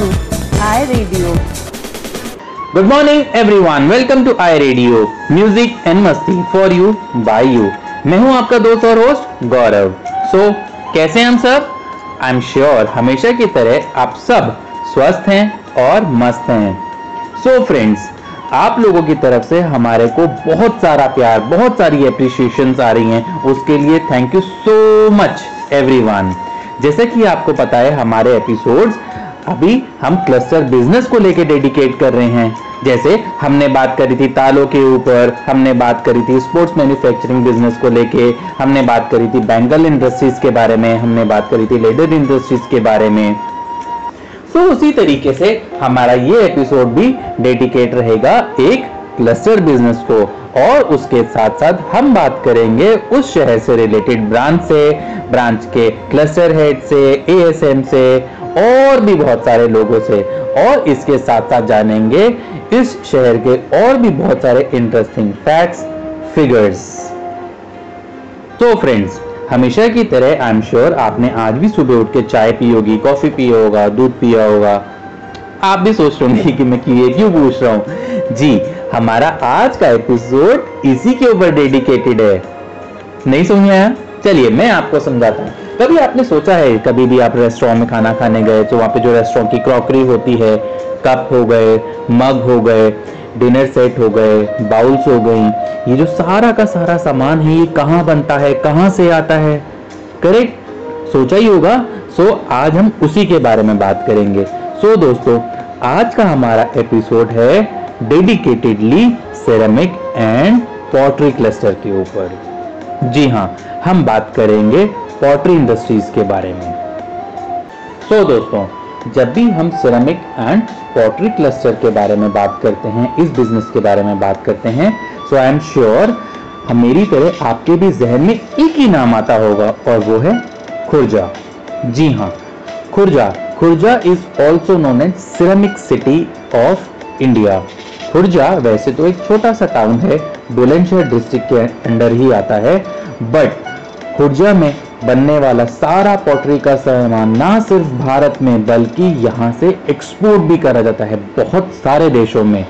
to i Radio. Good morning everyone welcome to I radio music and masti for you by you मैं हूँ आपका दोस्त और host गौरव. सो so, कैसे हम सब? आई एम श्योर हमेशा की तरह आप सब स्वस्थ हैं और मस्त हैं. सो so, फ्रेंड्स आप लोगों की तरफ़ से हमारे को बहुत सारा प्यार बहुत सारी अप्रिशिएशन आ रही हैं. उसके लिए thank you so much everyone जैसे कि आपको पता है हमारे एपिसोड्स अभी हम क्लस्टर बिज़नेस को लेके डेडिकेट कर रहे हैं। जैसे हमने बात करी थी तालों के ऊपर, हमने बात करी थी स्पोर्ट्स मैन्युफैक्चरिंग बिज़नेस को लेके, हमने बात करी थी बैंगल इंडस्ट्रीज़ के बारे में, हमने बात करी थी लेदर इंडस्ट्रीज़ के बारे में। तो उसी तरीके से हमारा ये एपिसोड भी डेडिकेट रहेगा एक क्लस्टर बिज़नेस को। और उसके साथ साथ हम बात करेंगे उस शहर से रिलेटेड ब्रांच से ब्रांच के क्लस्टर हेड से एएसएम से और भी बहुत सारे लोगों से। और इसके साथ साथ जानेंगे, इस शहर के और भी बहुत सारे इंटरेस्टिंग फैक्ट्स फिगर्स तो फ्रेंड्स हमेशा की तरह आई एम श्योर आपने आज भी सुबह उठ के चाय पी होगी कॉफ़ी पिया होगा, दूध पिया होगा। आप भी सोच रहे होंगे कि मैं क्यों क्यों पूछ रहा हूँ? जी, हमारा आज का एपिसोड इसी के ऊपर डेडिकेटेड है। नहीं समझ चलिए, मैं आपको समझाता हूँ। कभी आपने सोचा है, कभी भी आप रेस्टोरेंट में खाना खाने गए तो वहाँ पे जो रेस्टोरेंट की क्रॉकरी होती है कप हो गए मग हो गए डिनर सेट हो गए बाउल्स हो गई, ये जो सारा का सारा सामान है, ये कहाँ बनता है, कहाँ से आता है? करेक्ट सोचा ही होगा। सो आज हम उसी के बारे में बात करेंगे। सो दोस्तों, आज का हमारा एपिसोड है dedicatedly ceramic and pottery cluster के ऊपर। जी हाँ हम बात करेंगे पॉटरी इंडस्ट्रीज़ के बारे में। तो दोस्तों, जब भी हम सिरेमिक एंड पॉटरी क्लस्टर के बारे में बात करते हैं, इस बिज़नेस के बारे में बात करते हैं सो आई एम श्योर मेरी तरह आपके भी जहन में एक ही नाम आता होगा, और वो है खुर्जा। जी हाँ Khurja. Khurja is also known as ceramic city of India Khurja वैसे तो एक छोटा सा टाउन है बुलंदशहर डिस्ट्रिक्ट के अंडर ही आता है बट खुर्जा में बनने वाला सारा पॉटरी का सामान ना सिर्फ़ भारत में, बल्कि यहाँ से एक्सपोर्ट भी करा जाता है बहुत सारे देशों में।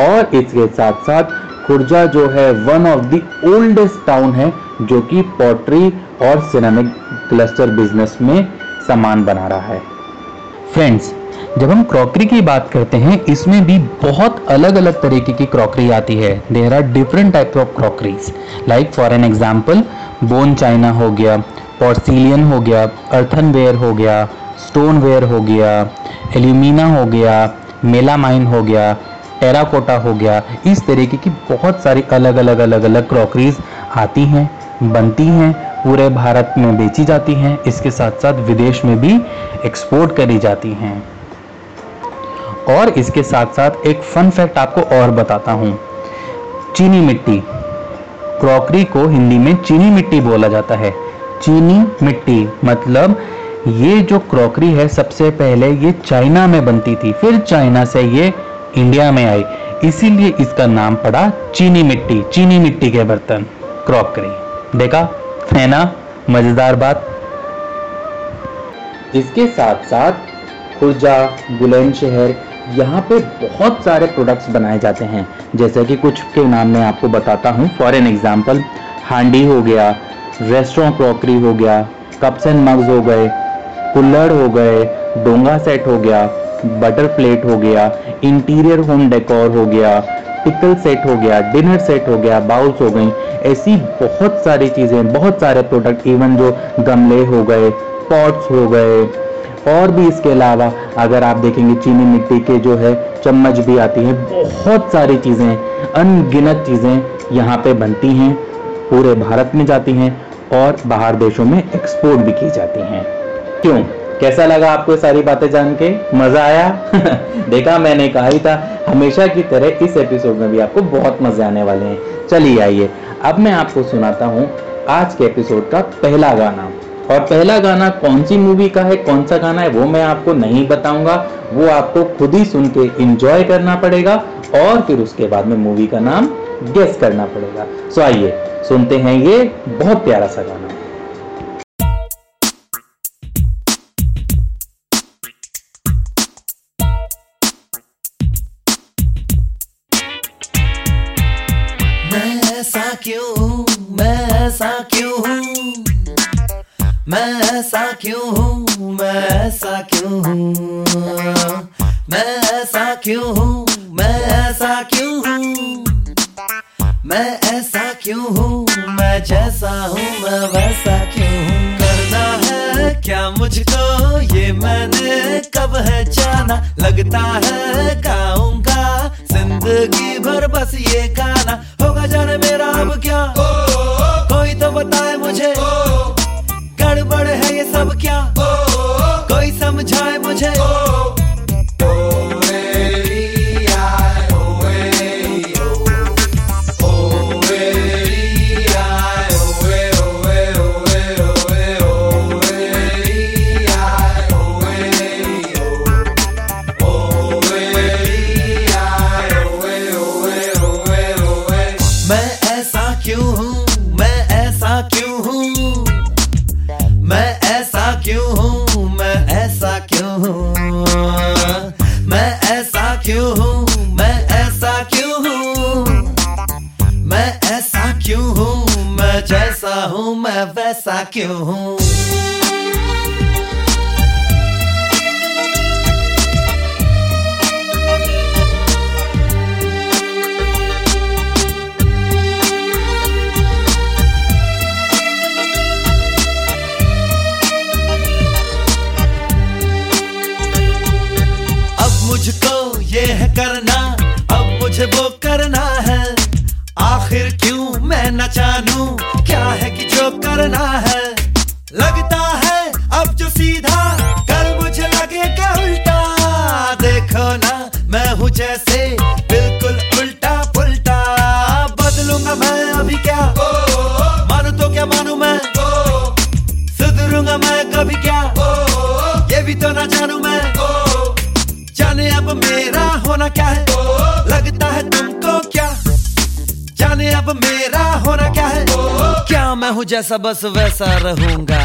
और इसके साथ साथ खुर्जा जो है one of the oldest town है, जो कि पॉटरी और सिनेमिक क्लस्टर बिज़नेस में सामान बना रहा है। फ्रेंड्स जब हम क्रॉकरी की बात करते हैं, इसमें भी बहुत अलग अलग तरीके की क्रॉकरी आती है। There are different type of crockeries like for an example bone china हो गया पॉर्सिलियन हो गया, अर्थनवेयर हो गया, स्टोनवेयर हो गया, एल्यूमिना हो गया, मेलामाइन हो गया, टेराकोटा हो गया, इस तरीके की बहुत सारी अलग अलग अलग अलग क्रॉकरीज आती हैं, बनती हैं, पूरे भारत में बेची जाती हैं, इसके साथ साथ विदेश में भी एक्सपोर्ट करी जाती हैं। और इसके साथ साथ एक फन फैक्ट आपको और बताता हूँ। चीनी मिट्टी, क्रॉकरी को हिंदी में चीनी मिट्टी बोला जाता है। चीनी मिट्टी मतलब ये जो क्रॉकरी है, सबसे पहले ये चाइना में बनती थी, फिर चाइना से ये इंडिया में आई। इसीलिए इसका नाम पड़ा चीनी मिट्टी चीनी मिट्टी के बर्तन, क्रॉकरी। देखा? है ना? मज़ेदार बात। इसके साथ साथ खुर्जा बुलंदशहर यहाँ पे बहुत सारे प्रोडक्ट्स बनाए जाते हैं। जैसे कि कुछ के नाम मैं आपको बताता हूँ। फॉर एन एग्ज़ाम्पल हांडी हो गया रेस्टोरेंट क्रॉकरी हो गया कप्स एंड मग्स हो गए कुल्लड़ हो गए, डोंगा सेट हो गया बटर प्लेट हो गया इंटीरियर होम डेकोर हो गया पिकल सेट हो गया डिनर सेट हो गया बाउल्स हो गई। ऐसी बहुत सारी चीज़ें, बहुत सारे प्रोडक्ट इवन जो गमले हो गए पॉट्स हो गए। और भी इसके अलावा, अगर आप देखेंगे, चीनी मिट्टी के जो है, चम्मच भी आती हैं, बहुत सारी चीज़ें, अनगिनत चीज़ें यहाँ पे बनती हैं। पूरे भारत में जाती हैं और बाहर देशों में एक्सपोर्ट भी की जाती हैं। क्यों? कैसा लगा आपको सारी बातें जान के? मज़ा आया? देखा मैंने, कहा ही था। हमेशा की तरह इस एपिसोड में भी आपको बहुत मज़े आने वाले हैं। चलिए आइए, अब मैं आपको सुनाता हूँ आज के एपिसोड का पहला गाना। और पहला गाना कौन सी मूवी का है, कौन सा गाना है, वो मैं आपको नहीं बताऊँगा। वो आपको खुद ही सुन के इंजॉय करना पड़ेगा और फिर उसके बाद में मूवी का नाम गेस करना पड़ेगा। सो आइए, सुनते हैं ये बहुत प्यारा सा गाना। क्यों हूँ? मैं ऐसा क्यों हूँ? मैं ऐसा क्यों हूँ? मैं ऐसा क्यों हूँ? मैं ऐसा क्यों हूँ? मैं ऐसा क्यों हूँ? मैं जैसा हूँ मैं वैसा क्यों हूँ? करना है क्या मुझको? ये मैंने कब है जाना? लगता है गाऊँगा ज़िंदगी भर बस ये गाना। होगा जाने मेरा अब क्या? ओ, ओ, कोई तो बताए मुझे। गड़बड़ है ये सब क्या? ओ, कोई समझाए मुझे। वैसा जैसा बस वैसा रहूँगा।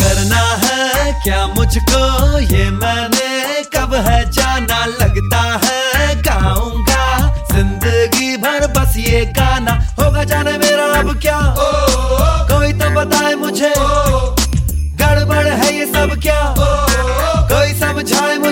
करना है क्या मुझको? ये मैंने कब है जाना? लगता है गाऊँगा। ज़िंदगी भर बस ये गाना। होगा जाने मेरा अब क्या? ओ, ओ, ओ, कोई तो बताए मुझे। कोई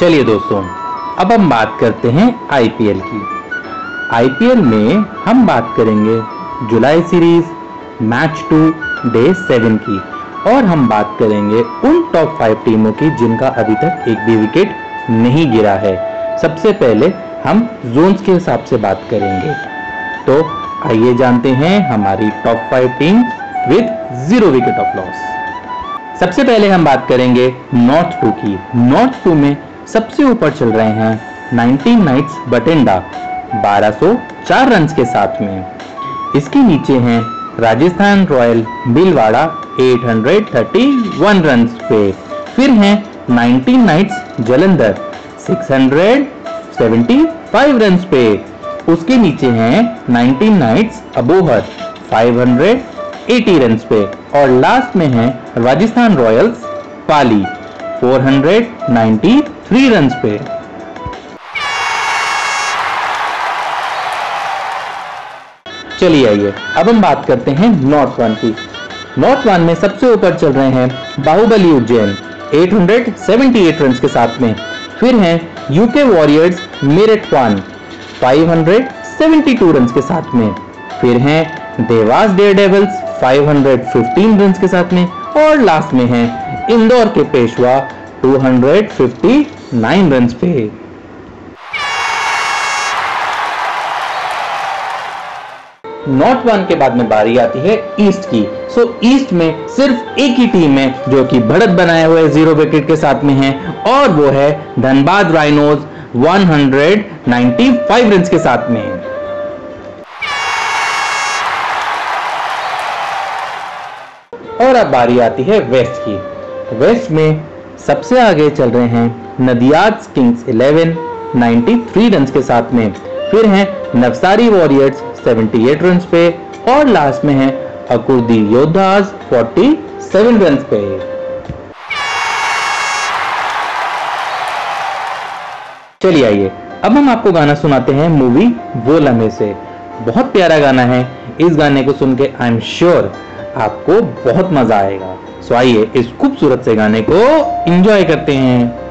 चलिए दोस्तों, अब हम बात करते हैं आईपीएल की। आईपीएल में हम बात करेंगे जुलाई series, match two, day seven की। और हम बात करेंगे उन टॉप फाइव टीमों की जिनका अभी तक एक भी विकेट नहीं गिरा है। सबसे पहले हम जोन्स के हिसाब से बात करेंगे। तो आइए जानते हैं हमारी top five team with zero wicket of loss सबसे पहले हम बात करेंगे नॉर्थ टू की। नॉर्थ टू में सबसे ऊपर चल रहे हैं 19 नाइट्स बटिंडा 1204 रन के साथ में। इसके नीचे हैं राजस्थान रॉयल, भीलवाड़ा 831 रन्स पे। फिर हैं 19 नाइट्स जलंधर 675 रन पे। उसके नीचे हैं 19 नाइट्स अबोहर 580 रन पे। और लास्ट में है राजस्थान रॉयल्स, पाली। 493 रन पे। चलिए आइए, अब हम बात करते हैं नॉर्थ वन की। नॉर्थ वन में सबसे ऊपर चल रहे हैं बाहुबली उज्जैन 878 रन के साथ में। फिर हैं UK warriors Meerut one 572 run के साथ में। फिर हैं देवास डेयर डेविल्स 515 रन के साथ में। और लास्ट में है। इंदौर के पेशवा 259 रन पे। नॉर्थ वन के बाद में बारी आती है ईस्ट की। सो so, ईस्ट में सिर्फ़ एक ही टीम है जो कि बढ़त बनाए हुए ज़ीरो विकेट के साथ में है और वो है धनबाद राइनोज 195 रन के साथ में। और अब बारी आती है वेस्ट की। वेस्ट में सबसे आगे चल रहे हैं नदियाद किंग्स 11 93 रन के साथ में। फिर हैं नवसारी वॉरियर्स 78 रन पे और लास्ट में है अकुर्दी योद्धास 47 रन पे। चलिए आइए, अब हम आपको गाना सुनाते हैं मूवी वो लम्हे से। बहुत प्यारा गाना है। इस गाने को सुन के आई एम श्योर आपको बहुत मज़ा आएगा। सो आइए इस खूबसूरत से गाने को एंजॉय करते हैं।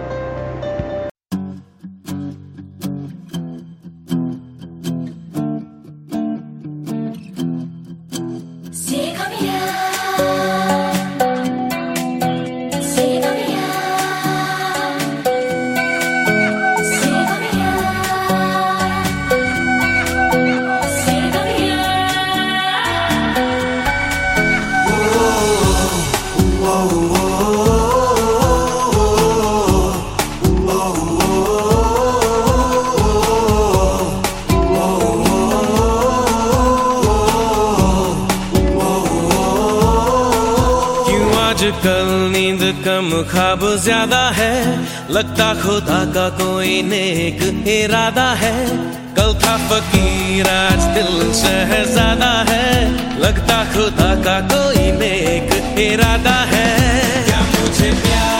आजकल नींद कम खाब ज़्यादा है। लगता खुदा का कोई नेक इरादा है। कल था फकीर, आज दिल शहजादा है। लगता खुदा का कोई नेक इरादा है। क्या मुझे प्यार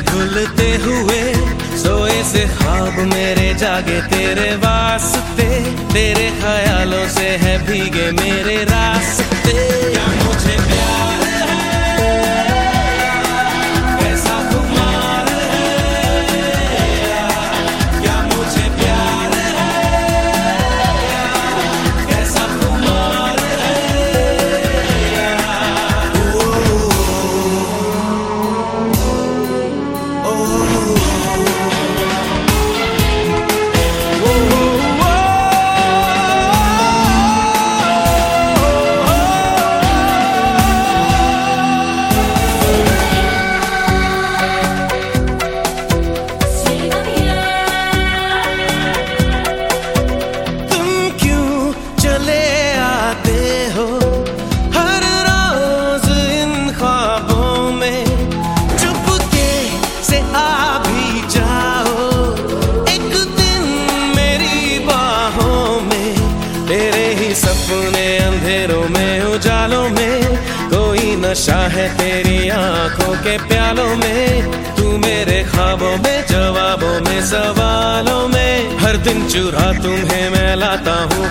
घुलते हुए, सोए से ख्वाब मेरे जागे, तेरे वास्ते तेरे ख्यालों से है भीगे मेरे। चुरा तुम्हें मैं लाता हूँ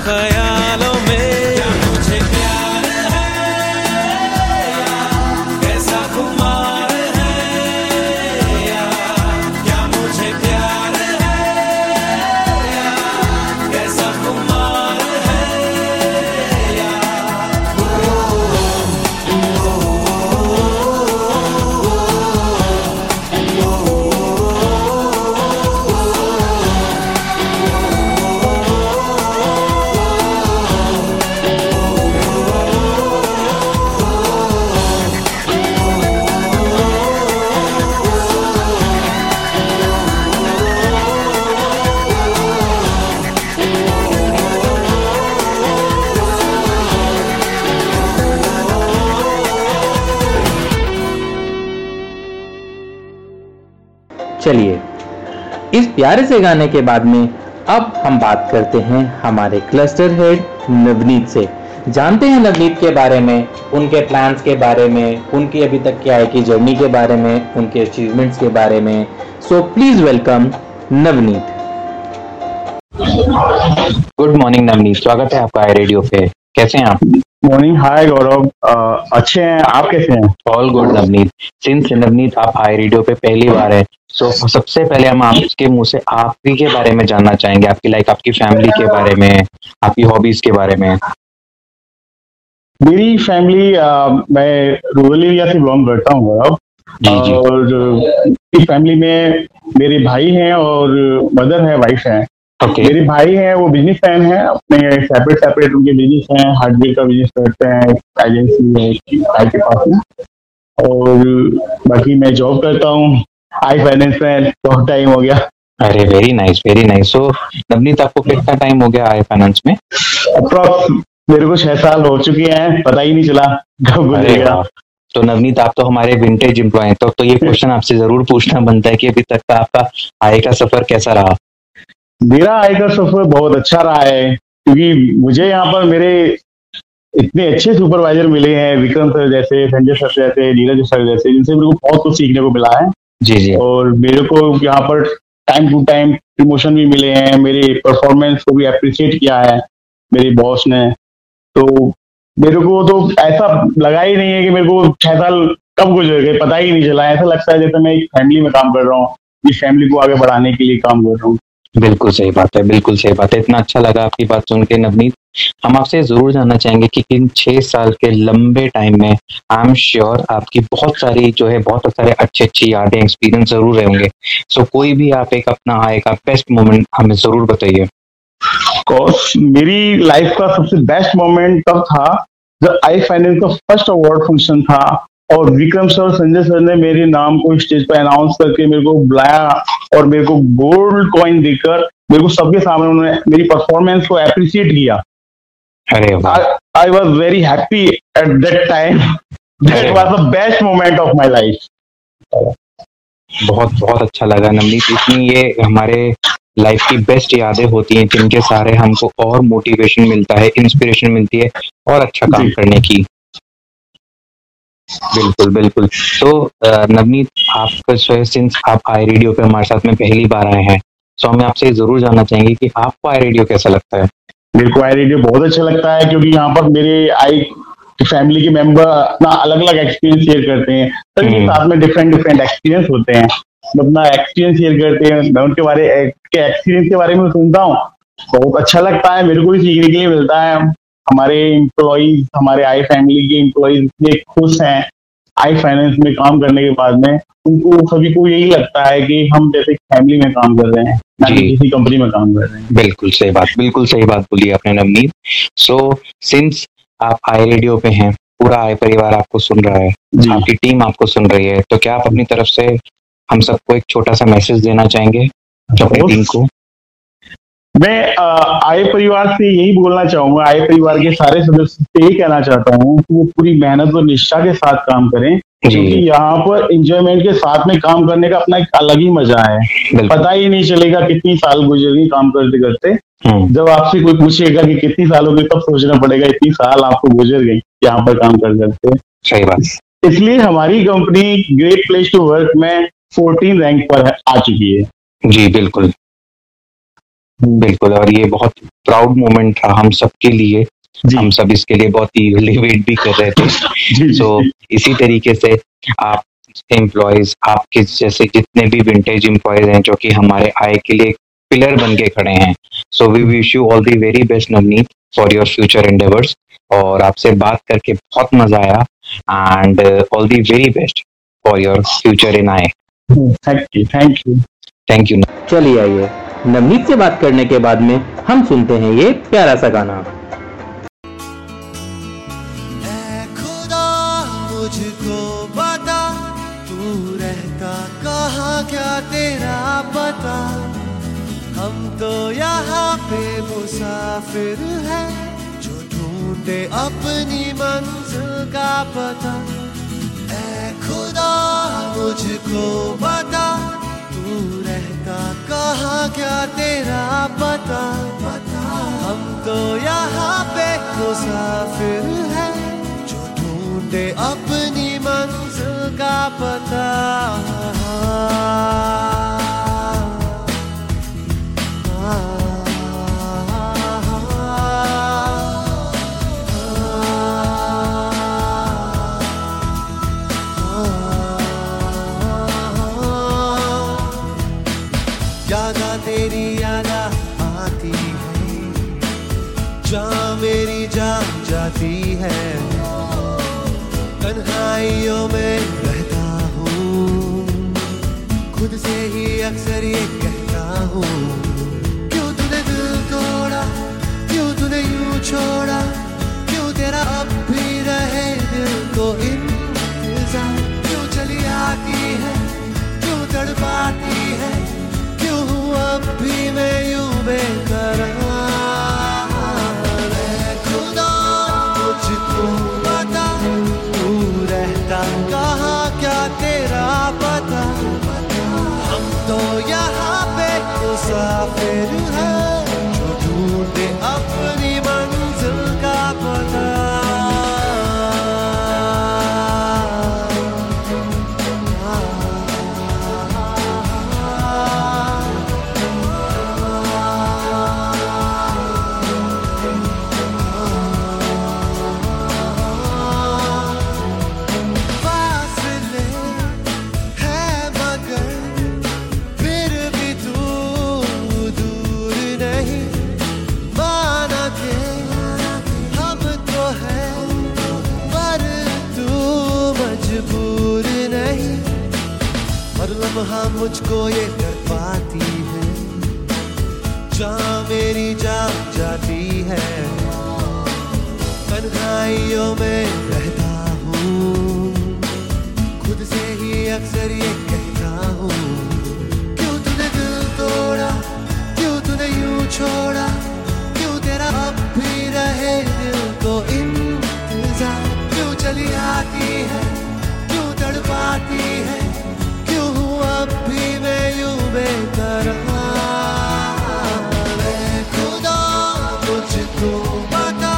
प्यारे से गाने के बाद में अब हम बात करते हैं हमारे क्लस्टर हेड नवनीत से। जानते हैं नवनीत के बारे में, उनके प्लान्स के बारे में, उनकी अभी तक क्या है की जर्नी के बारे में, उनके अचीवमेंट्स के बारे में। So please welcome Navneet. Good morning Navneet. स्वागत है आपका रेडियो पे। कैसे हैं आप? मॉर्निंग हाय गौरव अच्छे हैं? आप कैसे हैं? All good Navneet since Navneet आप आई रेडियो पे पहली बार है सो so, सबसे पहले हम आपके मुँह से आप ही के बारे में जानना चाहेंगे आपकी लाइक आपकी फैमिली के बारे में आपकी हॉबीज के बारे में। मेरी फैमिली मैं रूरल एरिया से बिलोंग करता हूँ गौरव जी जी। और फैमिली में मेरे भाई हैं और मदर है वाइफ है। ओके मेरे भाई हैं वो बिज़नेस मैन हैं अपने सेपरेट सेपरेट उनके बिज़नेस हैं हार्डवेयर का बिज़नेस करते हैं एजेंसी है भाई के पास में। और बाकी मैं जॉब करता हूँ आई फाइनेंस में बहुत टाइम हो गया। अरे very nice very nice so Navneet आपको कितना टाइम हो गया आई फाइनेंस में? अप्रॉक्स मेरे को छह साल हो चुके हैं पता ही नहीं चला कब गुजर अरे गया वाह। तो नवनीत आप तो हमारे विंटेज एम्प्लॉय हैं तो, तो ये क्वेश्चन आपसे ज़रूर पूछना बनता है कि अभी तक का आपका आय का सफ़र कैसा रहा? मेरा आय का सफ़र बहुत अच्छा रहा है क्योंकि मुझे यहाँ पर मेरे इतने अच्छे सुपरवाइजर मिले हैं विक्रम सर जैसे संजय सर जैसे नीरज सर जैसे जिनसे मेरे को बहुत कुछ सीखने को मिला है। जी जी। और मेरे को यहाँ पर टाइम टू टाइम प्रमोशन भी मिले हैं मेरे परफॉर्मेंस को भी अप्रिशिएट किया है मेरे बॉस ने। तो मेरे को तो ऐसा लगा ही नहीं है कि मेरे को छह साल कब गुजर गए पता ही नहीं चला। ऐसा लगता है जैसे मैं एक फैमिली में काम कर रहा हूँ इस फैमिली को आगे बढ़ाने के लिए काम कर रहा हूँ। बिल्कुल सही बात है, बिल्कुल सही बात है। इतना अच्छा लगा आपकी बात सुन के नवनीत। हम आपसे ज़रूर जानना चाहेंगे कि इन छह साल के लंबे टाइम में आई एम श्योर आपकी बहुत सारी जो है, बहुत सारे अच्छे अच्छी यादें एक्सपीरियंस ज़रूर रहेंगे। होंगे सो कोई भी आप एक अपना आए का बेस्ट मोमेंट हमें ज़रूर बताइए। मेरी लाइफ का सबसे बेस्ट मोमेंट तब था जब आई फाइनेंस का फ़र्स्ट अवार्ड फ़ंक्शन था। और विक्रम सर और संजय सर ने मेरे नाम को स्टेज पर अनाउंस करके मेरे को बुलाया और मेरे को गोल्ड कॉइन देकर मेरे को सबके सामने उन्होंने मेरी परफॉर्मेंस को अप्रिशिएट किया। अरे I was very happy at that time that was the best moment of my life बहुत बहुत अच्छा लगा नवनीत इतनी ये हमारे लाइफ की बेस्ट यादें होती हैं जिनके सहारे हमको और मोटिवेशन मिलता है इंस्पिरेशन मिलती है और अच्छा काम करने की। बिल्कुल बिल्कुल। तो नवनीत आपका जो है सिंस आप आई रेडियो पे हमारे साथ में पहली बार आए हैं तो हमें आपसे ज़रूर जानना चाहेंगे कि आपको आई रेडियो कैसा लगता है? मेरे को आई रेडियो बहुत अच्छा लगता है क्योंकि यहाँ पर मेरे आई फैमिली के मेंबर अपना अलग अलग एक्सपीरियंस शेयर करते हैं सबके हम्म। साथ में डिफरेंट डिफरेंट एक्सपीरियंस होते हैं। अपना एक्सपीरियंस शेयर करते हैं मैं उनके बारे के एक्सपीरियंस के बारे में सुनता हूँ बहुत अच्छा लगता है मेरे को भी सीखने के लिए मिलता है। हमारे एम्प्लॉयज़ हमारे आई फैमिली के एम्प्लॉयज़ इतने खुश हैं आई फाइनेंस में काम करने के बाद में उनको सभी को यही लगता है कि हम जैसे फैमिली में काम कर रहे हैं ना कि किसी कंपनी में काम कर रहे हैं। बिल्कुल सही बात बिल्कुल सही बात बोली आपने नवनीत। सो सिंस आप आई रेडियो पे हैं पूरा आई परिवार आपको सुन रहा है आपकी टीम आपको सुन रही है तो क्या आप अपनी तरफ़ से हम सबको एक छोटा सा मैसेज देना चाहेंगे अपनी टीम को? मैं आय परिवार से यही बोलना चाहूँगा आय परिवार के सारे सदस्य से यही कहना चाहता हूँ कि वो पूरी मेहनत और निष्ठा के साथ काम करें क्योंकि यहाँ पर इंजॉयमेंट के साथ में काम करने का अपना एक अलग ही मज़ा है। पता ही नहीं चलेगा कितनी साल गुजर गई काम करते करते। हम्म, जब आपसे कोई पूछेगा कि कितनी साल गई तब सोचना पड़ेगा इतनी साल आपको गुजर गई यहाँ पर काम कर करते सही बात। इसलिए हमारी company great place to work में 14 रैंक पर आ चुकी है। जी बिल्कुल। बिल्कुल और ये बहुत प्राउड मोमेंट था हम सबके लिए। हम सब इसके लिए बहुत ईगरली वेट भी कर रहे थे। सो so, इसी तरीके से आप एम्प्लॉयज़ आपके जैसे जितने भी विंटेज एम्प्लॉयज़ हैं जो कि हमारे आय के लिए पिलर बन के खड़े हैं। So we wish you all the very best Navneet for your future endeavours और आपसे बात करके बहुत मज़ा आया। And all the very best for your future in I. Thank you thank you thank you चलिए आइए। नवनीत से बात करने के बाद में हम सुनते हैं ये प्यारा सा गाना। मुझको बता तेरा पता? हम तो यहाँ पे मुसाफिर हैं, जो ढूंढे अपनी मंजिल का पता। ऐ खुदा, मुझको बता, तू कहा क्या तेरा पता? पता हम तो यहाँ पे मुसाफिर है, जो ढूंढे अपनी मंजिल का पता। यादा तन्हाइयों में रहता हूँ। खुद से ही अक्सर ये कहता हूँ, क्यों तूने दिल तोड़ा? क्यों तूने यूँ छोड़ा? क्यों तेरा अब भी रहे दिल को इंतज़ार? क्यों चली आती है? क्यों तड़पाती है? क्यों अब भी मैं यूँ बेकरार? मुसाफिर हैं जो तड़पाती है, क्यों हूँ अब भी मैं यूँ बेकरार खुदा मुझको बता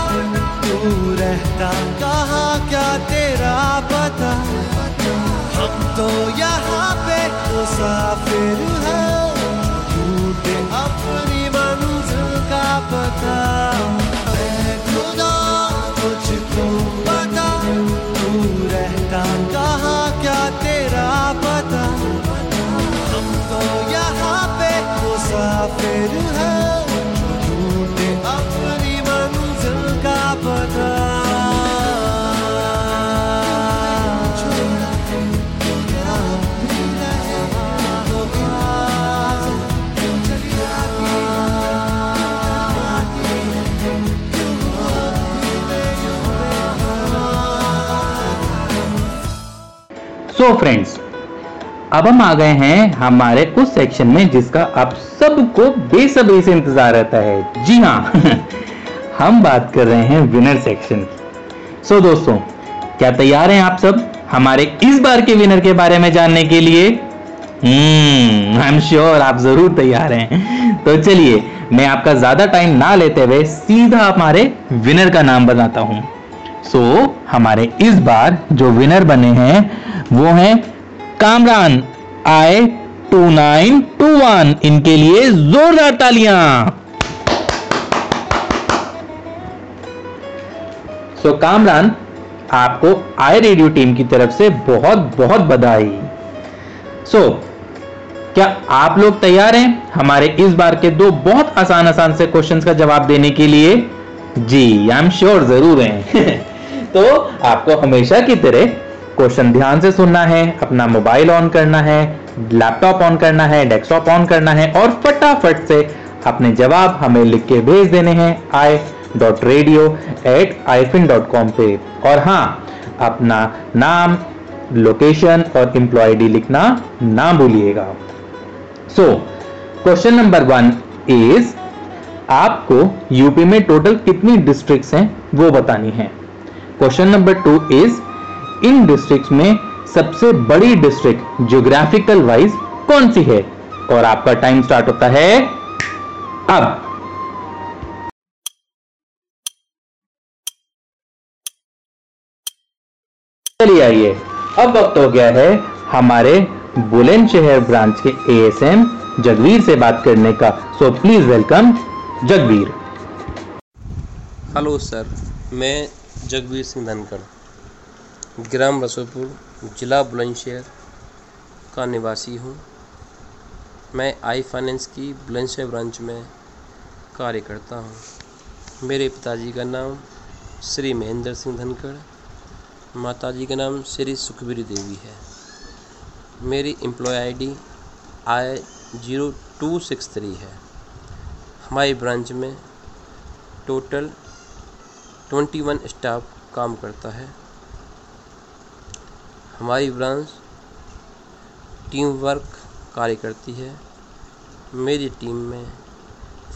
तू रहता कहाँ, क्या तेरा पता? हम तो यहाँ पे मुसाफिर हैं अपनी मंजिल का पता। मुसाफिर हैं ढूंढे अपनी मंजिल का पता सो so फ्रेंड्स अब हम आ गए हैं हमारे उस सेक्शन में जिसका आप सबको बेसब्री से इंतज़ार रहता है। जी हाँ हम बात कर रहे हैं विनर सेक्शन की। सो दोस्तों क्या तैयार हैं आप सब हमारे इस बार के विनर के बारे में जानने के लिए? आई एम श्योर आप ज़रूर तैयार हैं। तो चलिए मैं आपका ज़्यादा टाइम ना लेते हुए सीधा हमारे विनर का नाम बताता हूँ। सो so, हमारे इस बार जो विनर बने हैं वो हैं Kamran I two nine two one. इनके लिए जोरदार तालियाँ। सो so, कामरान आपको आई रेडियो टीम की तरफ़ से बहुत बहुत बधाई। सो so, क्या आप लोग तैयार हैं हमारे इस बार के दो बहुत आसान आसान से क्वेश्चंस का जवाब देने के लिए? जी आई एम श्योर ज़रूर हैं। तो आपको हमेशा की तरह क्वेश्चन ध्यान से सुनना है, अपना मोबाइल ऑन करना है लैपटॉप ऑन करना है डेस्कटॉप ऑन करना है और फटाफट से अपने जवाब हमें लिख के भेज देने हैं I dot radio at ifin dot com पे। और हाँ अपना नाम लोकेशन और एम्प्लॉय डी लिखना ना भूलिएगा। So question number one is आपको यूपी में टोटल कितनी डिस्ट्रिक्ट्स हैं वो बतानी है। क्वेश्चन नंबर टू इज़ इन डिस्ट्रिक्ट में सबसे बड़ी डिस्ट्रिक्ट ज्योग्राफिकल वाइज कौन सी है? और आपका टाइम स्टार्ट होता है अब। चलिए आइए। अब वक्त हो गया है हमारे बुलंदशहर ब्रांच के एएसएम जगवीर से बात करने का। So please welcome Jagveer. Hello sir मैं जगवीर सिंह धनखड़। ग्राम रसोपुर ज़िला बुलंदशहर का निवासी हूँ। मैं आई फाइनेंस की बुलंदशहर ब्रांच में कार्य करता हूँ। मेरे पिताजी का नाम श्री महेंद्र सिंह धनखड़, माताजी का नाम श्री सुखबीर देवी है। मेरी employ ID I zero two six three है। हमारी ब्रांच में टोटल ट्वेंटी वन स्टाफ काम करता है। हमारी ब्रांच टीम वर्क कार्य करती है। मेरी टीम में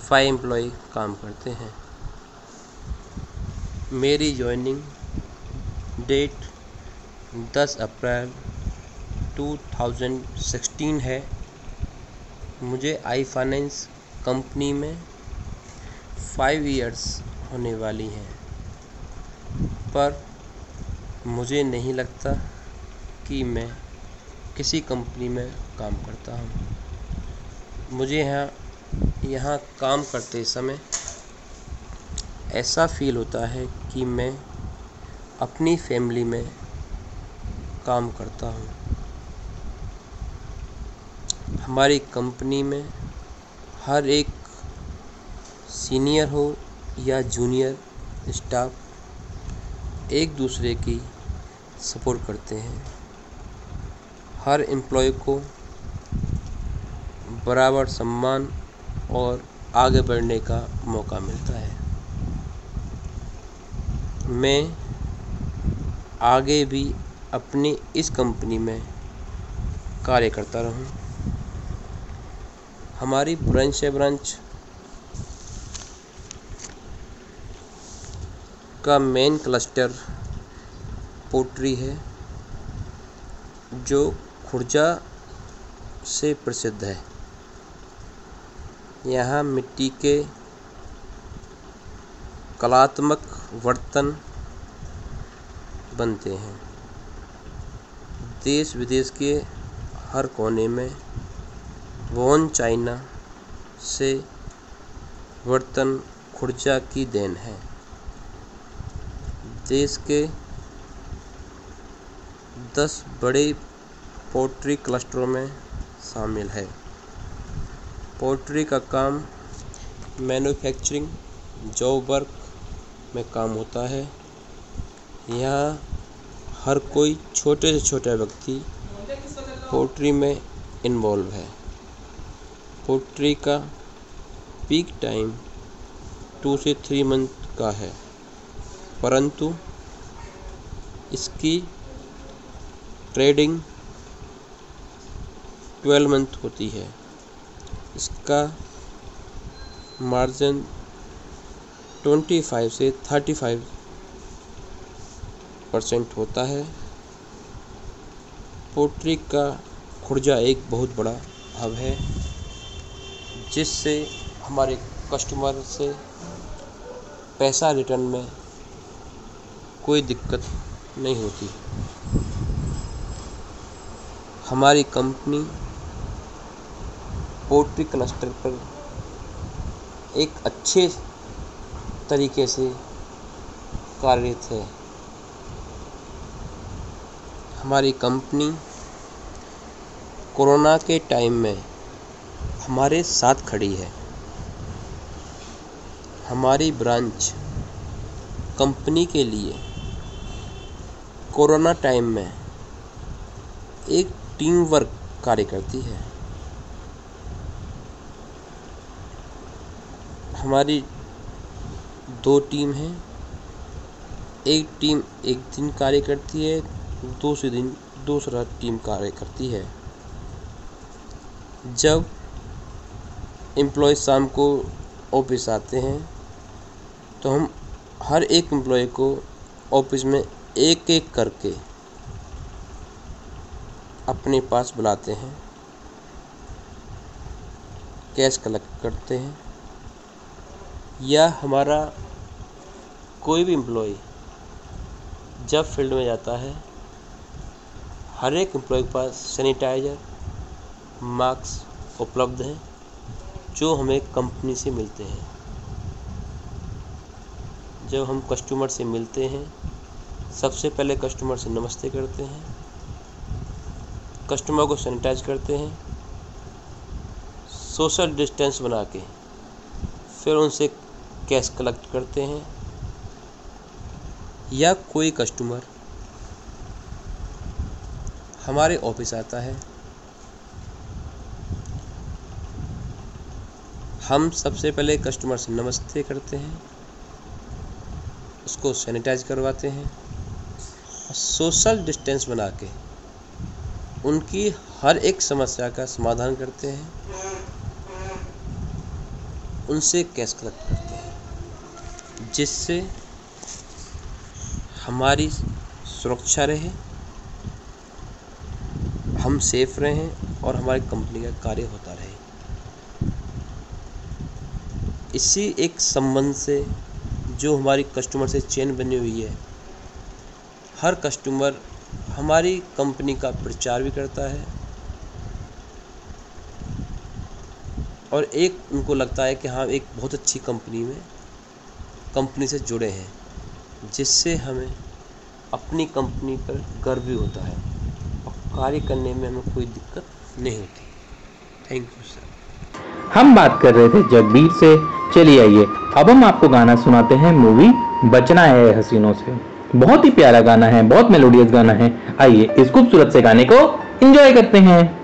फाइव एम्प्लॉय काम करते हैं। मेरी जॉइनिंग डेट 10 अप्रैल 2016 है। मुझे आई फाइनेंस कंपनी में फाइव इयर्स होने वाली हैं। पर मुझे नहीं लगता कि मैं किसी कंपनी में काम करता हूँ। मुझे यहाँ यहाँ काम करते समय ऐसा फील होता है कि मैं अपनी फैमिली में काम करता हूँ। हमारी कंपनी में हर एक सीनियर हो या जूनियर स्टाफ एक दूसरे की सपोर्ट करते हैं। हर एम्प्लॉय को बराबर सम्मान और आगे बढ़ने का मौका मिलता है। मैं आगे भी अपनी इस कंपनी में कार्य करता रहूँ। हमारी ब्रांच है ब्रांच का मेन क्लस्टर पोट्री है, जो खुर्जा से प्रसिद्ध है। यहाँ मिट्टी के कलात्मक बर्तन बनते हैं। देश विदेश के हर कोने में वोन चाइना से बर्तन खुर्जा की देन है। देश के दस बड़े पोट्री क्लस्टरों में शामिल है। पोट्री का काम मैन्युफैक्चरिंग जॉब वर्क में काम होता है। यहाँ हर कोई छोटे से छोटा व्यक्ति पोट्री में इन्वॉल्व है। पोट्री का पीक टाइम टू से थ्री मंथ का है, परंतु इसकी ट्रेडिंग ट्वेल्व मंथ होती है। इसका मार्जिन ट्वेंटी फाइव से थर्टी फाइव परसेंट होता है। पोट्री का खुर्जा एक बहुत बड़ा हब है, जिससे हमारे कस्टमर से पैसा रिटर्न में कोई दिक्कत नहीं होती। हमारी कंपनी पोल्ट्री क्लस्टर पर एक अच्छे तरीके से कार्यरत है हमारी कंपनी कोरोना के टाइम में हमारे साथ खड़ी है। हमारी ब्रांच कंपनी के लिए कोरोना टाइम में एक टीम वर्क कार्य करती है। हमारी दो टीम हैं। एक टीम एक दिन कार्य करती है, दूसरे दिन दूसरा टीम कार्य करती है। जब एम्प्लॉय शाम को ऑफ़िस आते हैं तो हम हर एक एम्प्लॉय को ऑफ़िस में एक एक करके अपने पास बुलाते हैं। कैश कलेक्ट करते हैं। या हमारा कोई भी एम्प्लॉय जब फ़ील्ड में जाता है, हर एक एम्प्लॉय के पास सैनिटाइज़र मास्क उपलब्ध हैं, जो हमें कंपनी से मिलते हैं। जब हम कस्टमर से मिलते हैं, सबसे पहले कस्टमर से नमस्ते करते हैं कस्टमर को सैनिटाइज करते हैं सोशल डिस्टेंस बना के, फिर उनसे कैश कलेक्ट करते हैं या कोई कस्टमर हमारे ऑफ़िस आता है, हम सबसे पहले कस्टमर से नमस्ते करते हैं, उसको सैनिटाइज करवाते हैं और सोशल डिस्टेंस बना के उनकी हर एक समस्या का समाधान करते हैं, उनसे कैश कलेक्ट करते हैं। जिससे हमारी सुरक्षा रहे, हम सेफ़ रहें और हमारी कंपनी का कार्य होता रहे। इसी एक संबंध से जो हमारी कस्टमर से चेन बनी हुई है, हर कस्टमर हमारी कंपनी का प्रचार भी करता है और एक उनको लगता है कि हाँ एक बहुत अच्छी कंपनी में कंपनी से जुड़े हैं, जिससे हमें अपनी कंपनी पर गर्व भी होता है और कार्य करने में हमें कोई दिक्कत नहीं होती। थैंक यू सर हम बात कर रहे थे जगबीर से। चलिए आइए, अब हम आपको गाना सुनाते हैं मूवी बचना है हसीनों से। बहुत ही प्यारा गाना है, बहुत मेलोडियस गाना है। आइए, इस खूबसूरत से गाने को एंजॉय करते हैं।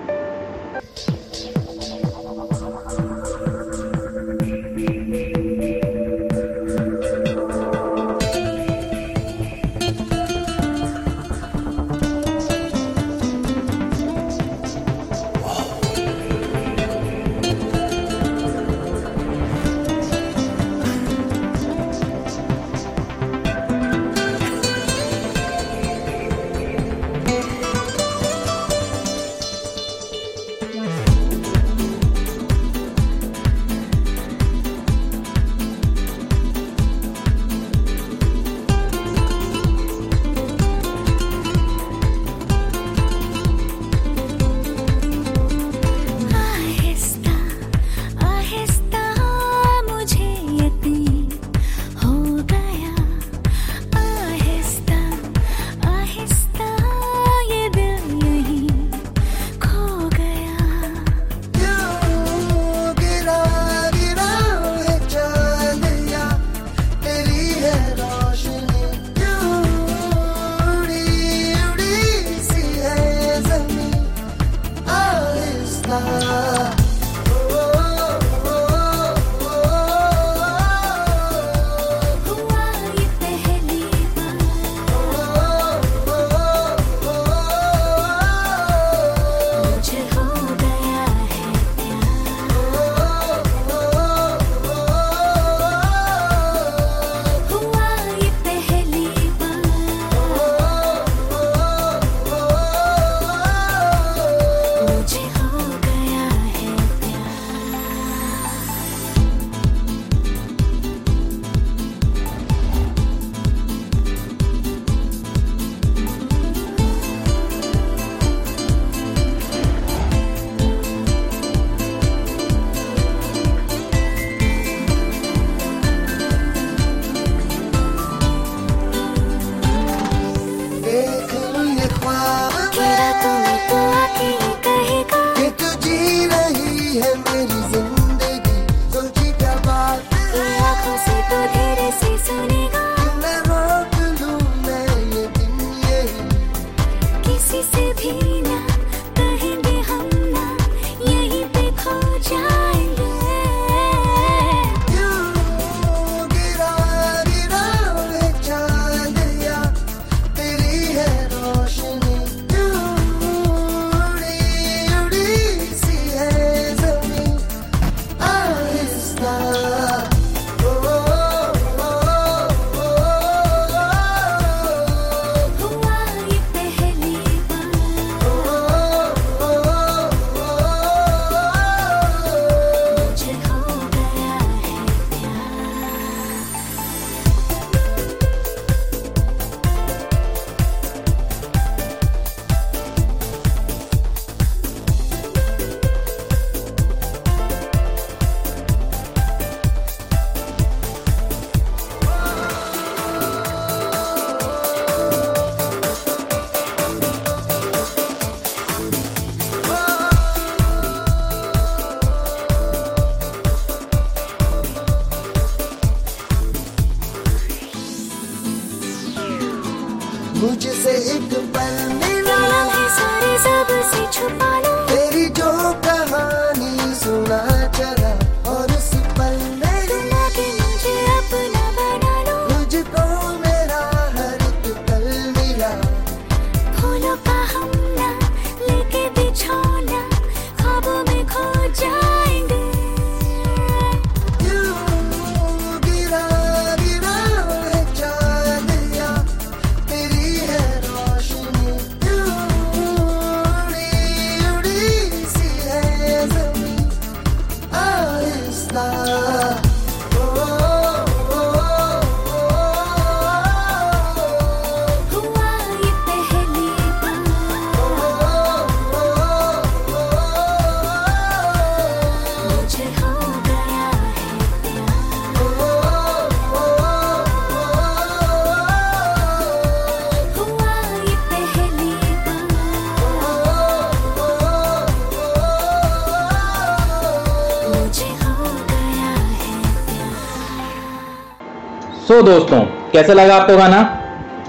दोस्तों, कैसा लगा आपको गाना?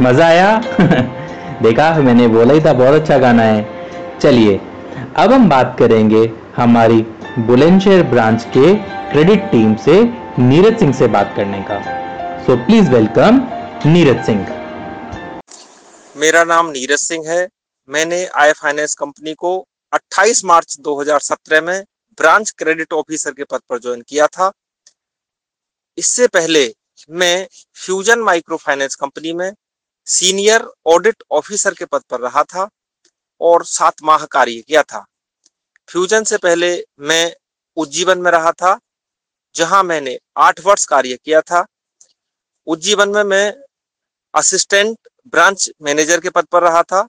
मज़ा आया? देखा, मैंने बोला ही था, बहुत अच्छा गाना है। चलिए, अब हम बात करेंगे हमारी बुलंदशहर ब्रांच के क्रेडिट टीम से नीरज सिंह से बात करने का। So please welcome Neeraj Singh. मेरा नाम नीरज सिंह है। मैंने आई फाइनेंस कंपनी को 28 मार्च 2017 में ब्रांच क्रेडिट ऑफिसर के पद पर ज्वाइन किया था। इससे पहले मैं फ्यूजन माइक्रो फाइनेंस कंपनी में सीनियर ऑडिट ऑफिसर के पद पर रहा था और सात माह कार्य किया था। फ्यूजन से पहले मैं उज्जीवन में रहा था, जहाँ मैंने आठ वर्ष कार्य किया था। उज्जीवन में मैं असिस्टेंट ब्रांच मैनेजर के पद पर रहा था।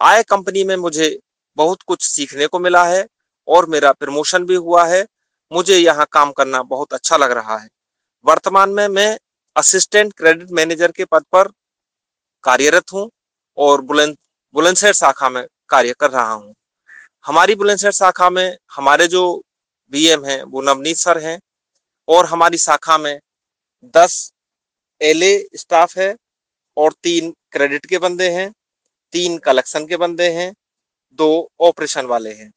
आय कंपनी में मुझे बहुत कुछ सीखने को मिला है और मेरा प्रमोशन भी हुआ है। मुझे यहाँ काम करना बहुत अच्छा लग रहा है। वर्तमान में मैं असिस्टेंट क्रेडिट मैनेजर के पद पर कार्यरत हूँ और बुलंद, बुलंदशहर शाखा में कार्य कर रहा हूँ। हमारी बुलंदशहर शाखा में हमारे जो बीएम हैं, वो नवनीत सर हैं और हमारी शाखा में दस एलए स्टाफ है और तीन क्रेडिट के बंदे हैं, तीन कलेक्शन के बंदे हैं, दो ऑपरेशन वाले हैं।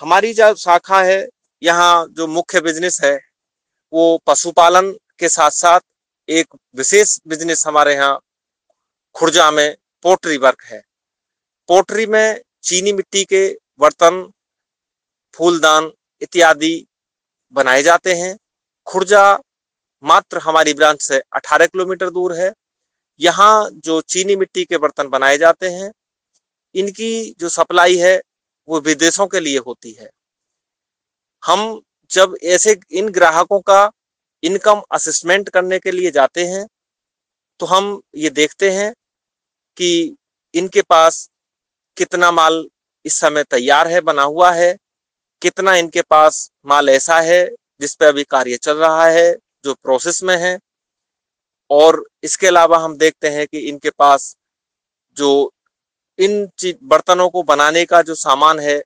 हमारी जो शाखा है, यहाँ जो मुख्य बिज़नेस है वो पशुपालन के साथ साथ एक विशेष बिज़नेस हमारे यहाँ खुर्जा में पोट्री वर्क है। पोट्री में चीनी मिट्टी के बर्तन, फूलदान इत्यादि बनाए जाते हैं। खुर्जा मात्र हमारी ब्रांच से 18 किलोमीटर दूर है। यहाँ जो चीनी मिट्टी के बर्तन बनाए जाते हैं, इनकी जो सप्लाई है वो विदेशों के लिए होती है। हम जब ऐसे इन ग्राहकों का इनकम असेसमेंट करने के लिए जाते हैं तो हम ये देखते हैं कि इनके पास कितना माल इस समय तैयार है, बना हुआ है, कितना इनके पास माल ऐसा है जिस पे अभी कार्य चल रहा है, जो प्रोसेस में है। और इसके अलावा हम देखते हैं कि इनके पास जो इन बर्तनों को बनाने का जो सामान है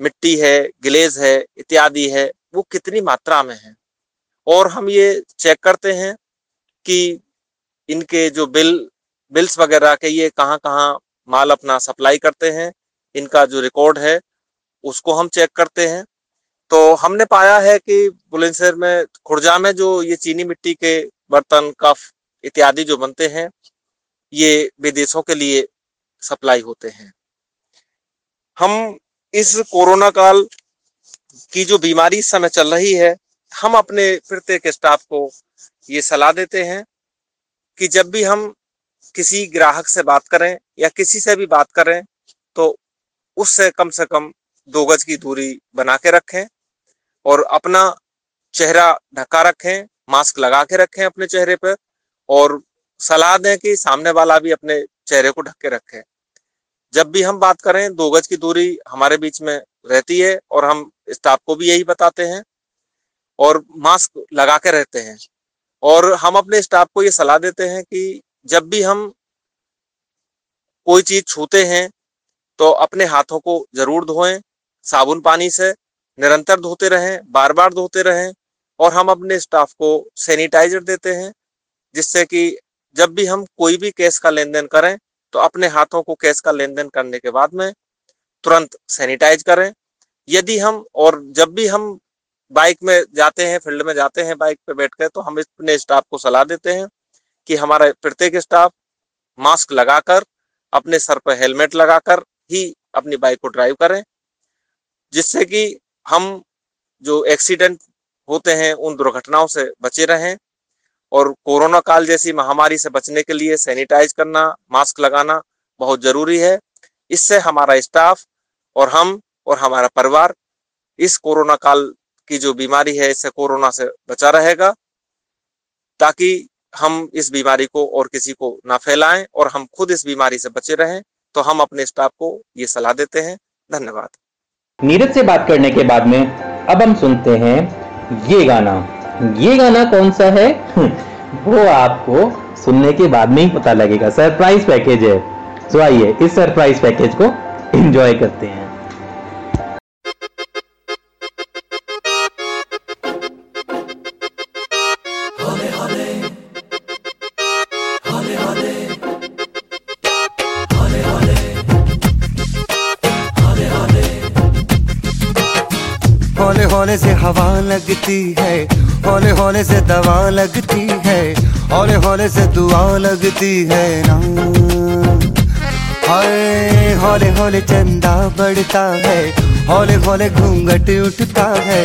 मिट्टी है ग्लेज है, इत्यादि है, वो कितनी मात्रा में है? और हम ये चेक करते हैं कि इनके जो बिल बिल्स वगैरह के ये कहाँ कहाँ माल अपना सप्लाई करते हैं, इनका जो रिकॉर्ड है, उसको हम चेक करते हैं। तो हमने पाया है कि बुलंदशहर में, खुर्जा में जो ये चीनी मिट्टी के बर्तन, कफ इत्यादि जो बनते हैं, ये विदेशों के लिए सप्लाई होते हैं। हम इस कोरोना काल की जो बीमारी इस समय चल रही है, हम अपने प्रत्येक स्टाफ को ये सलाह देते हैं कि जब भी हम किसी ग्राहक से बात करें या किसी से भी बात करें तो उससे कम से कम दो गज की दूरी बना के रखें और अपना चेहरा ढका रखें, मास्क लगा के रखें अपने चेहरे पर और सलाह दें कि सामने वाला भी अपने चेहरे को ढक के रखे। जब भी हम बात करें, दो गज की दूरी हमारे बीच में रहती है और हम स्टाफ को भी यही बताते हैं और मास्क लगा के रहते हैं। और हम अपने स्टाफ को ये सलाह देते हैं कि जब भी हम कोई चीज़ छूते हैं तो अपने हाथों को ज़रूर धोएँ, साबुन पानी से निरंतर धोते रहें बार बार धोते रहें और हम अपने स्टाफ को सैनिटाइजर देते हैं, जिससे कि जब भी हम कोई भी केस का लेन देन करें तो अपने हाथों को कैश का लेन देन करने के बाद में तुरंत सैनिटाइज करें। यदि हम और जब भी हम बाइक में जाते हैं, फ़ील्ड में जाते हैं बाइक पे बैठ कर तो हम अपने स्टाफ को सलाह देते हैं कि हमारा प्रत्येक स्टाफ मास्क लगाकर, अपने सर पर हेलमेट लगाकर ही अपनी बाइक को ड्राइव करें, जिससे कि हम जो एक्सीडेंट होते हैं, उन दुर्घटनाओं से बचे रहें। और कोरोना काल जैसी महामारी से बचने के लिए सैनिटाइज करना, मास्क लगाना बहुत ज़रूरी है। इससे हमारा स्टाफ और हम और हमारा परिवार इस कोरोना काल की जो बीमारी है, इससे कोरोना से बचा रहेगा ताकि हम इस बीमारी को और किसी को ना फैलाएँ और हम खुद इस बीमारी से बचे रहें। तो हम अपने स्टाफ को ये सलाह देते हैं। धन्यवाद। नीरज से बात करने के बाद में अब हम सुनते हैं ये गाना। ये गाना कौन सा है? वो आपको सुनने के बाद में ही पता लगेगा। सरप्राइज़ पैकेज है। तो आइए इस सरप्राइज़ पैकेज को एंजॉय करते हैं। लगती है। हौले हौले से दवा लगती है। हौले हौले से दुआ लगती है ना। हाय, हौले हौले चंदा बढ़ता है। हौले हौले घूंघट उठता है।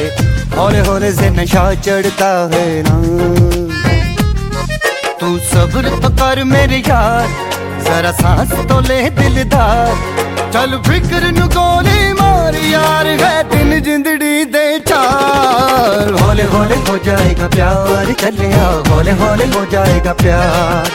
हौले हौले से नशा चढ़ता है ना। तू सब्र तो कर मेरे यार, जरा सांस तो ले दिलदार। चल फ़िक्र नु गोली मार यार है दिन जिंदड़ी दे चार हौले हौले हो जाएगा प्यार चले आओ हौले हौले हो जाएगा प्यार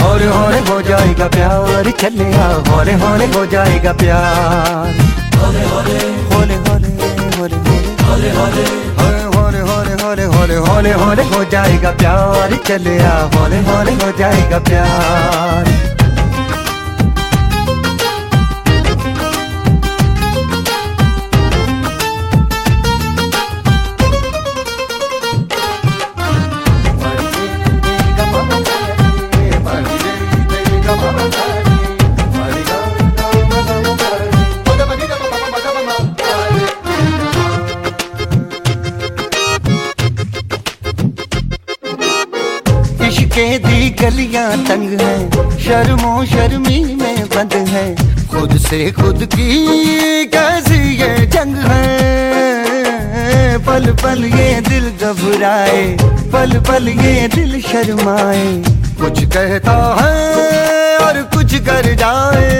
हौले हौले हो जाएगा प्यार चले आओ हौले हौले हो जाएगा प्यार हौले हौले हौले हौले हौले हौले हौले हौले हौले हो जाएगा प्यार चले आ हौले हौले हो जाएगा प्यार गलियाँ तंग है। शर्मो शर्मी में बंद है। खुद से खुद की कैसी ये जंग है। पल पल ये दिल घबराए, पल पल ये दिल शर्माए। कुछ कहता है और कुछ कर जाए।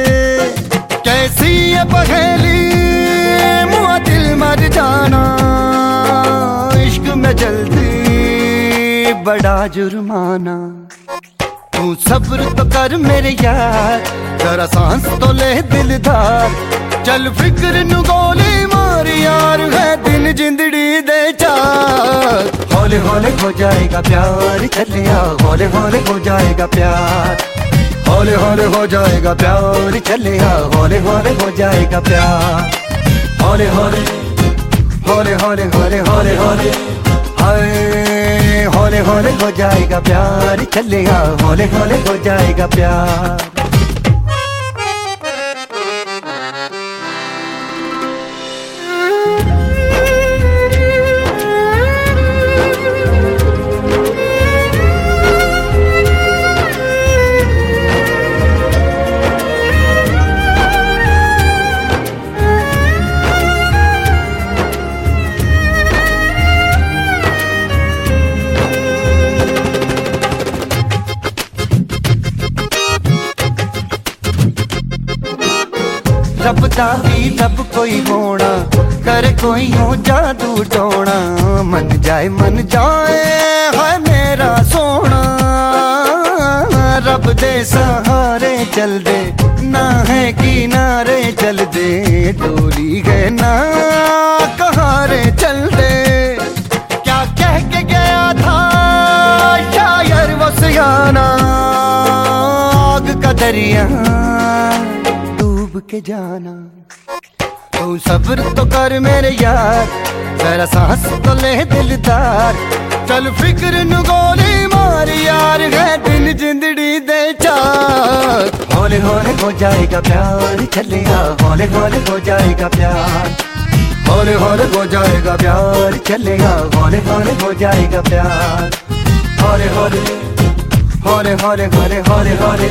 कैसी ये पहेली मुआ दिल मर जाना। इश्क में जल्दी बड़ा जुर्माना। तू सब्र तो कर मेरे यार। जरा सांस तो ले दिलदार। चल फ़िक्र नु गोली मार यार है दिन जिंदड़ी दे चार। हौले हौले हो जाएगा प्यार, चले आ हौले हौले हो जाएगा प्यार। हौले हौले हो जाएगा प्यार, चले आ हौले हौले हो जाएगा प्यार। हौले हौले हौले, होले होले होले होले। होले होले, हौले, हो जाएगा प्यार। चलेगा, होले होले, हो जाएगा प्यार। भी रब कोई होना कर कोई हो जादू टोना मन जाए मन जाए है मेरा सोना रब दे सहारे चल दे ना है किनारे चल दे डोली है ना कहारे चल दे क्या कह के गया था शायर वो सियाना आग का दरिया के जाना। तू सब्र तो कर मेरे यार, जरा सांस तो ले दिलदार। चल फ़िक्र नु गोली मार यार, है दिन जिंदड़ी दे चार। हौले हौले हो जाएगा प्यार चले आ हौले हौले हो जाएगा प्यार। हौले हौले हो जाएगा प्यार चले आ हौले हौले हो जाएगा प्यार। हौले हौले हौले हौले हौले हौले हौले।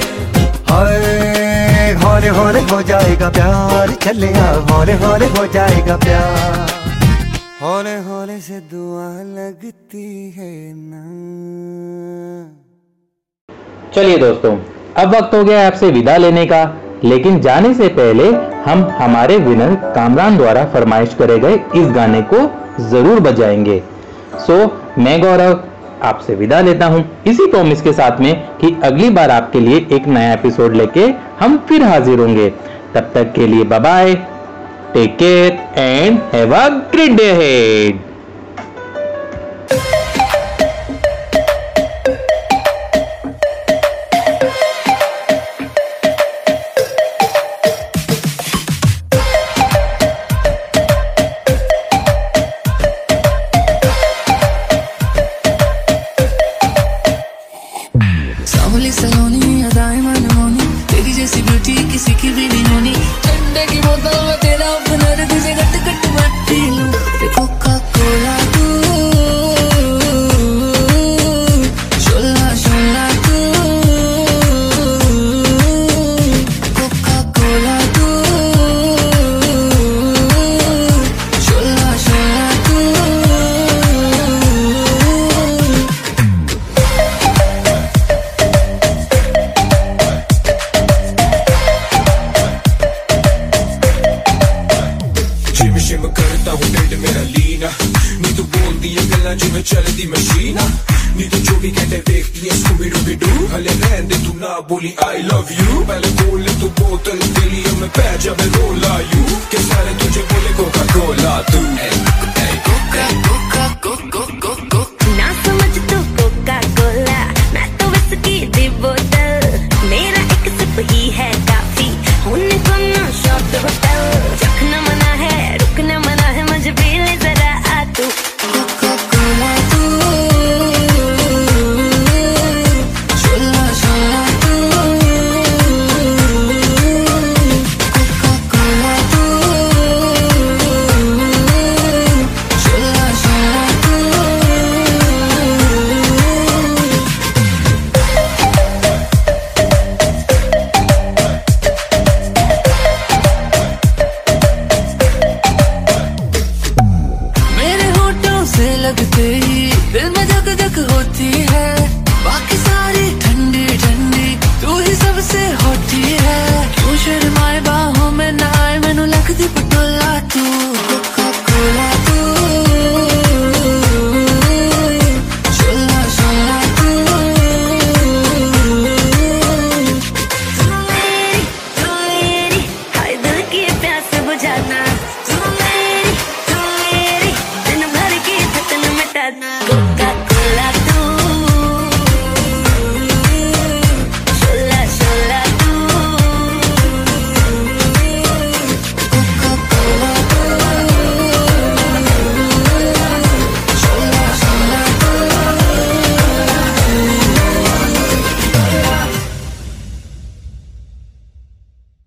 हौले हौले हो जाएगा प्यार। चलिया हौले हौले हो जाएगा प्यार। हौले हौले से दुआ लगती है ना। चलिए दोस्तों अब वक्त हो गया आपसे विदा लेने का लेकिन जाने से पहले हम हमारे विनर कामरान द्वारा फरमाइश करे गए इस गाने को ज़रूर बजाएँगे। सो so, मैं गौरव आपसे विदा लेता हूँ। इसी प्रॉमिस के साथ में कि अगली बार आपके लिए एक नया एपिसोड लेके हम फिर हाजिर होंगे। तब तक के लिए bye take care and have a great day head